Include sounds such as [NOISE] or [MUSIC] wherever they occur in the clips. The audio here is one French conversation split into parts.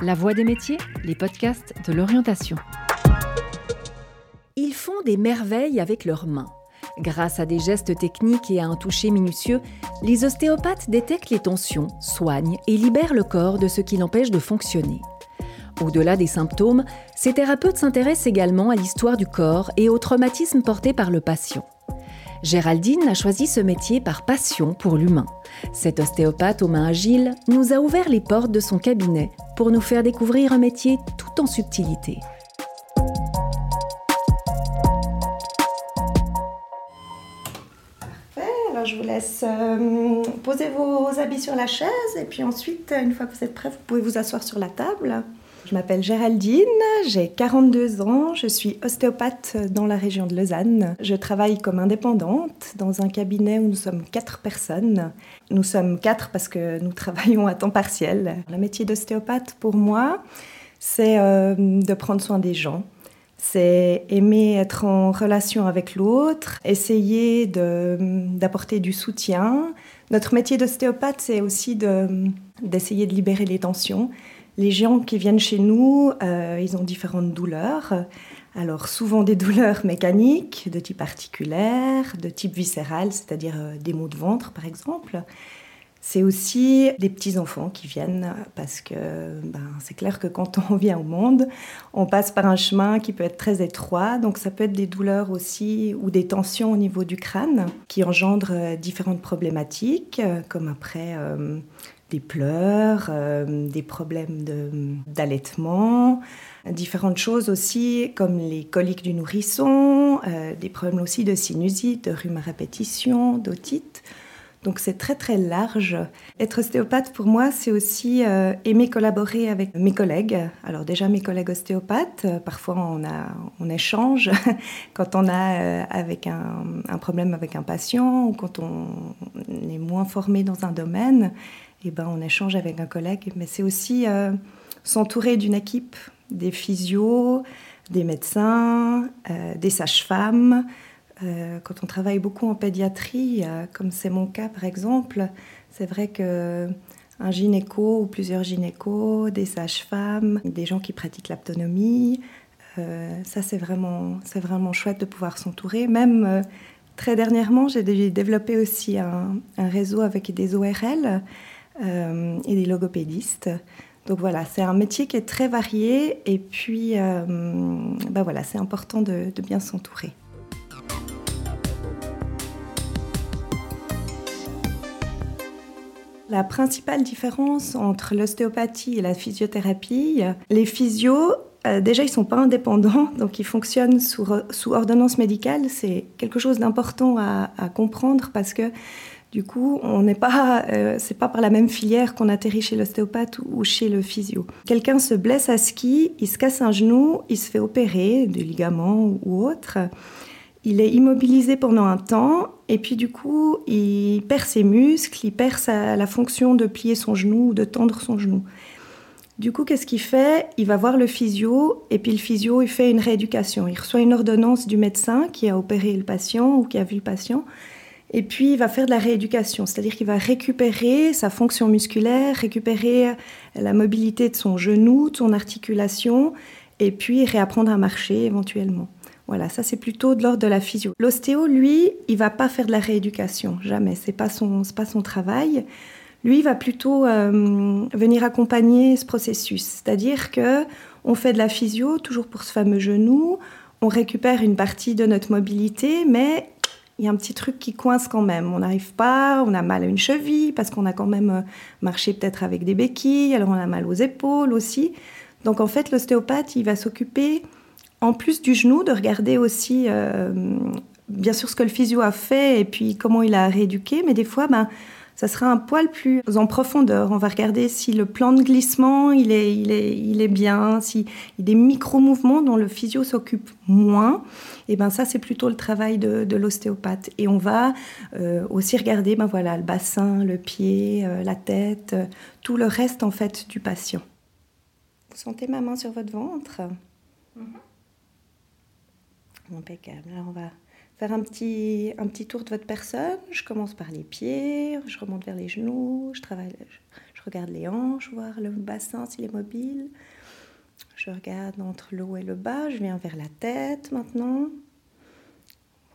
La Voix des métiers, les podcasts de l'orientation. Ils font des merveilles avec leurs mains. Grâce à des gestes techniques et à un toucher minutieux, les ostéopathes détectent les tensions, soignent et libèrent le corps de ce qui l'empêche de fonctionner. Au-delà des symptômes, ces thérapeutes s'intéressent également à l'histoire du corps et aux traumatismes portés par le patient. Géraldine a choisi ce métier par passion pour l'humain. Cet ostéopathe aux mains agiles nous a ouvert les portes de son cabinet pour nous faire découvrir un métier tout en subtilité. Parfait, alors je vous laisse euh, poser vos habits sur la chaise et puis ensuite, une fois que vous êtes prêts, vous pouvez vous asseoir sur la table. Je m'appelle Géraldine, j'ai 42 ans, je suis ostéopathe dans la région de Lausanne. Je travaille comme indépendante dans un cabinet où nous sommes quatre personnes. Nous sommes quatre parce que nous travaillons à temps partiel. Le métier d'ostéopathe pour moi, c'est euh, de prendre soin des gens. C'est aimer être en relation avec l'autre, essayer d'apporter du soutien. Notre métier d'ostéopathe, c'est aussi d'essayer de libérer les tensions les gens qui viennent chez nous, euh, ils ont différentes douleurs. Alors souvent des douleurs mécaniques, de type articulaire, de type viscéral, c'est-à-dire euh, des maux de ventre par exemple. C'est aussi des petits-enfants qui viennent parce que ben, c'est clair que quand on [LAUGHS] vient au monde, on passe par un chemin qui peut être très étroit. Donc ça peut être des douleurs aussi ou des tensions au niveau du crâne qui engendrent euh, différentes problématiques, comme après des pleurs, euh, des problèmes d'allaitement, différentes choses aussi comme les coliques du nourrisson, euh, des problèmes aussi de sinusite, de rhume à répétition, d'otite. Donc c'est très très large. Être ostéopathe pour moi, c'est aussi euh, aimer collaborer avec mes collègues. Alors déjà mes collègues ostéopathes, parfois on, a, on échange [LAUGHS] quand on a avec un, problème avec un patient ou quand on est moins formé dans un domaine eh ben, on échange avec un collègue. Mais c'est aussi euh, s'entourer d'une équipe, des physios, des médecins, euh, des sages-femmes. Euh, quand on travaille beaucoup en pédiatrie, comme c'est mon cas par exemple, c'est vrai que un gynéco ou plusieurs gynécos, des sages-femmes, des gens qui pratiquent l'autonomie, ça c'est vraiment, c'est vraiment chouette de pouvoir s'entourer. Même très dernièrement, j'ai développé aussi un, un réseau avec des ORL euh, et des logopédistes. Donc voilà, c'est un métier qui est très varié et puis bah voilà, c'est important de, bien s'entourer. La principale différence entre l'ostéopathie et la physiothérapie, les physios, euh, déjà, ils ne sont pas indépendants, [LAUGHS] donc ils fonctionnent sous, ordonnance médicale. C'est quelque chose d'important à, comprendre parce que du coup, on n'est pas, euh, c'est pas par la même filière qu'on atterrit chez l'ostéopathe ou chez le physio. Quelqu'un se blesse à ski, il se casse un genou, il se fait opérer de ligaments ou autre. Il est immobilisé pendant un temps et puis du coup, il perd ses muscles, il perd la fonction de plier son genou ou de tendre son genou. Du coup, qu'est-ce qu'il fait? Il va voir le physio et puis le physio, il fait une rééducation. Il reçoit une ordonnance du médecin qui a opéré le patient ou qui a vu le patient et puis, il va faire de la rééducation, c'est-à-dire qu'il va récupérer sa fonction musculaire, récupérer la mobilité de son genou, de son articulation, et puis réapprendre à marcher éventuellement. Voilà, ça c'est plutôt de l'ordre de la physio. L'ostéo, lui, il va pas faire de la rééducation, jamais. C'est pas son, pas son travail. Lui, il va plutôt euh, venir accompagner ce processus, c'est-à-dire que on fait de la physio toujours pour ce fameux genou. On récupère une partie de notre mobilité, mais il y a un petit truc qui coince quand même. On n'arrive pas, on a mal à une cheville parce qu'on a quand même euh, marché peut-être avec des béquilles, alors on a mal aux épaules aussi. Donc en fait, l'ostéopathe, il va s'occuper, en plus du genou, de regarder aussi, euh, bien sûr, ce que le physio a fait et puis comment il a rééduqué, mais des fois, ben, ça sera un poil plus en profondeur. On va regarder si le plan de glissement il est, il est, il est bien, s'il y a des micro-mouvements dont le physio s'occupe moins. Et ben ça, c'est plutôt le travail de, l'ostéopathe. Et on va euh, aussi regarder ben voilà, le bassin, le pied, euh, la tête, euh, tout le reste en fait du patient. Vous sentez ma main sur votre ventre? Mm Impeccable. Alors on va faire un petit, tour de votre personne. Je commence par les pieds, je remonte vers les genoux, je, travaille, je regarde les hanches, voir le bassin s'il est mobile. Je regarde entre le haut et le bas. Je viens vers la tête maintenant.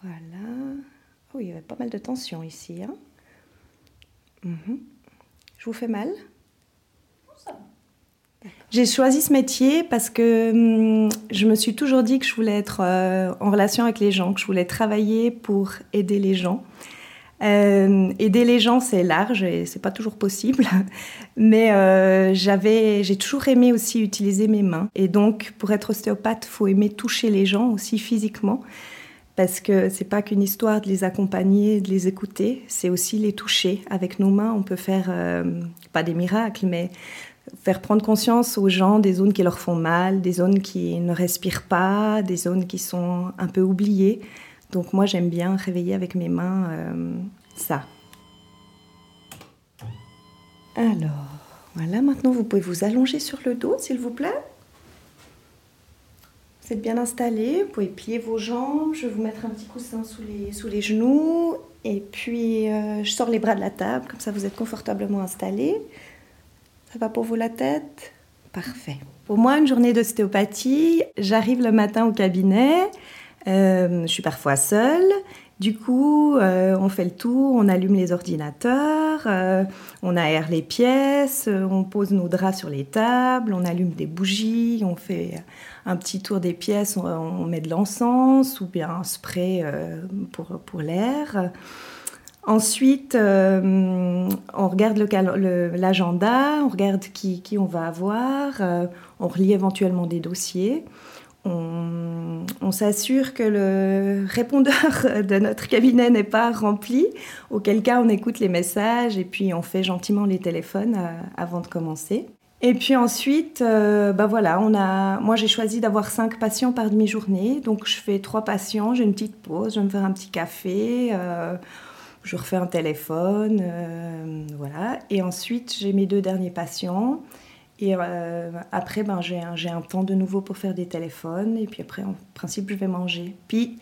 Voilà. Oh, il y avait pas mal de tension ici. Hein. Mhm. Je vous fais mal j'ai choisi ce métier parce que hum, je me suis toujours dit que je voulais être euh, en relation avec les gens, que je voulais travailler pour aider les gens. Euh, aider les gens, c'est large et c'est pas toujours possible. [LAUGHS] Mais euh, j'avais, j'ai toujours aimé aussi utiliser mes mains. Et donc, pour être ostéopathe, faut aimer toucher les gens aussi physiquement, parce que c'est pas qu'une histoire de les accompagner, de les écouter, c'est aussi les toucher. Avec nos mains, on peut faire pas des miracles, mais faire prendre conscience aux gens des zones qui leur font mal, des zones qui ne respirent pas, des zones qui sont un peu oubliées. Donc moi j'aime bien réveiller avec mes mains euh, ça. Alors, voilà, maintenant vous pouvez vous allonger sur le dos s'il vous plaît. Vous êtes bien installé, vous pouvez plier vos jambes, je vais vous mettre un petit coussin sous les, sous les genoux et puis euh, je sors les bras de la table, comme ça vous êtes confortablement installé. Ça va pour vous la tête? Parfait. Pour moi, une journée d'ostéopathie, j'arrive le matin au cabinet, euh, je suis parfois seule. Du coup, euh, on fait le tour, on allume les ordinateurs, euh, on aère les pièces, on pose nos draps sur les tables, on allume des bougies, on fait un petit tour des pièces, on, on met de l'encens ou bien un spray pour, pour l'air. Ensuite, euh, on regarde l'agenda, on regarde qui, on va avoir, euh, on relit éventuellement des dossiers. On, s'assure que le répondeur [LAUGHS] de notre cabinet n'est pas rempli, auquel cas on écoute les messages et puis on fait gentiment les téléphones euh, avant de commencer. Et puis ensuite, bah voilà, on a, moi j'ai choisi d'avoir cinq patients par demi-journée, donc je fais trois patients, j'ai une petite pause, je vais me faire un petit café je refais un téléphone, euh, voilà. Et ensuite, j'ai mes deux derniers patients. Et euh, après, ben, j'ai un, un, temps de nouveau pour faire des téléphones. Et puis après, en principe, je vais manger. Puis,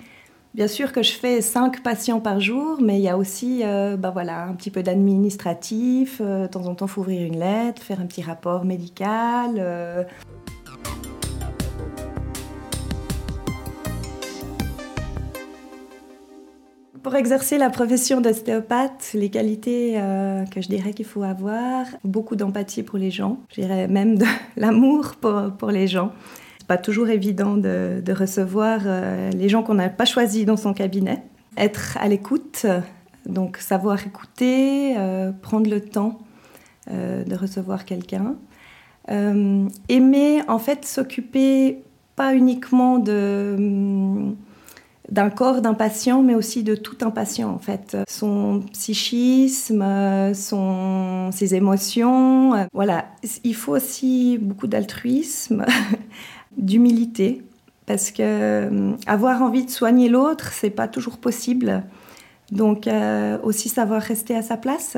bien sûr que je fais cinq patients par jour, mais il y a aussi euh, ben, voilà, un petit peu d'administratif. de temps en temps, il faut ouvrir une lettre, faire un petit rapport médical. Pour exercer la profession d'ostéopathe, les qualités euh, que je dirais qu'il faut avoir, beaucoup d'empathie pour les gens, je dirais même de [LAUGHS] l'amour pour, pour, les gens. C'est pas toujours évident de, de recevoir euh, les gens qu'on n'a pas choisis dans son cabinet. Être à l'écoute, donc savoir écouter, euh, prendre le temps de recevoir quelqu'un. aimer en fait s'occuper pas uniquement de d'un corps d'un patient, mais aussi de tout un patient en fait. Son psychisme, son, ses émotions. Euh, voilà, il faut aussi beaucoup d'altruisme, [LAUGHS] d'humilité, parce que euh, avoir envie de soigner l'autre, c'est pas toujours possible. Donc euh, aussi savoir rester à sa place.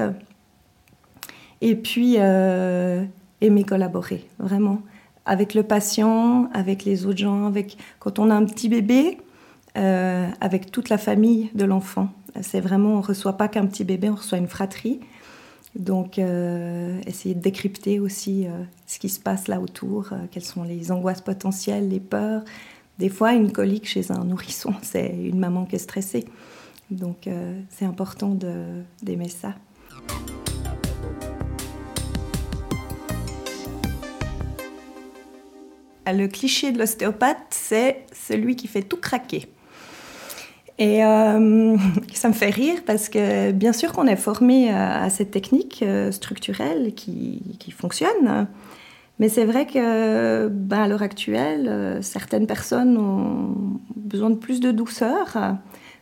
Et puis aimer collaborer, vraiment, avec le patient, avec les autres gens, avec quand on a un petit bébé euh, avec toute la famille de l'enfant. C'est vraiment, on ne reçoit pas qu'un petit bébé, on reçoit une fratrie. Donc, euh, essayer de décrypter aussi euh, ce qui se passe là autour, quelles sont les angoisses potentielles, les peurs. Des fois, une colique chez un nourrisson, [LAUGHS] c'est une maman qui est stressée. Donc, c'est important d'aimer ça. Le cliché de l'ostéopathe, c'est celui qui fait tout craquer. Et euh, [LAUGHS] ça me fait rire parce que bien sûr qu'on est formé à, cette technique euh, structurelle qui, qui fonctionne, mais c'est vrai que ben, à l'heure actuelle, euh, certaines personnes ont besoin de plus de douceur.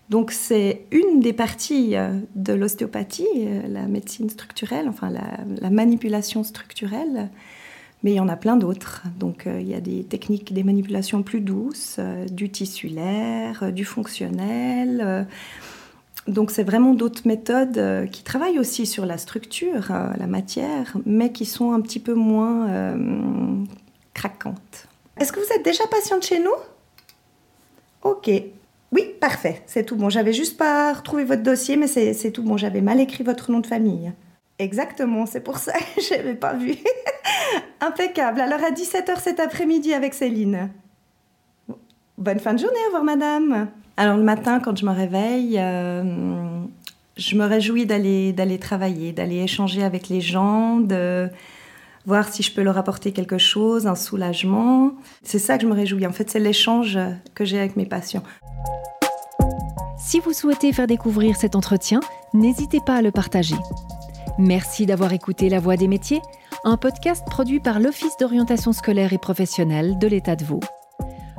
Donc c'est une des parties de l'ostéopathie, la médecine structurelle, enfin la, la manipulation structurelle. Mais il y en a plein d'autres. Donc euh, il y a des techniques, des manipulations plus douces, euh, du tissulaire, euh, du fonctionnel. donc c'est vraiment d'autres méthodes qui travaillent aussi sur la structure, la matière, mais qui sont un petit peu moins craquantes. Est-ce que vous êtes déjà patiente chez nous? Ok. Oui, parfait, c'est tout bon. J'avais juste pas retrouvé votre dossier, mais c'est tout bon. J'avais mal écrit votre nom de famille. Exactement, c'est pour ça que [LAUGHS] je n'avais pas vu. [LAUGHS] Impeccable. Alors à 17h cet après-midi avec Céline. Bonne fin de journée, au revoir madame. Alors le matin, quand je me réveille, euh, je me réjouis d'aller, d'aller travailler, d'aller échanger avec les gens, de voir si je peux leur apporter quelque chose, un soulagement. C'est ça que je me réjouis. En fait, c'est l'échange que j'ai avec mes patients. Si vous souhaitez faire découvrir cet entretien, n'hésitez pas à le partager. Merci d'avoir écouté La Voix des métiers, un podcast produit par l'Office d'orientation scolaire et professionnelle de l'État de Vaud.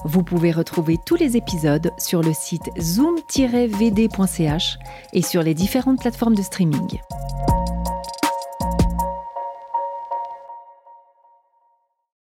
Vous pouvez retrouver tous les épisodes sur le site zoom-vd.ch et sur les différentes plateformes de streaming.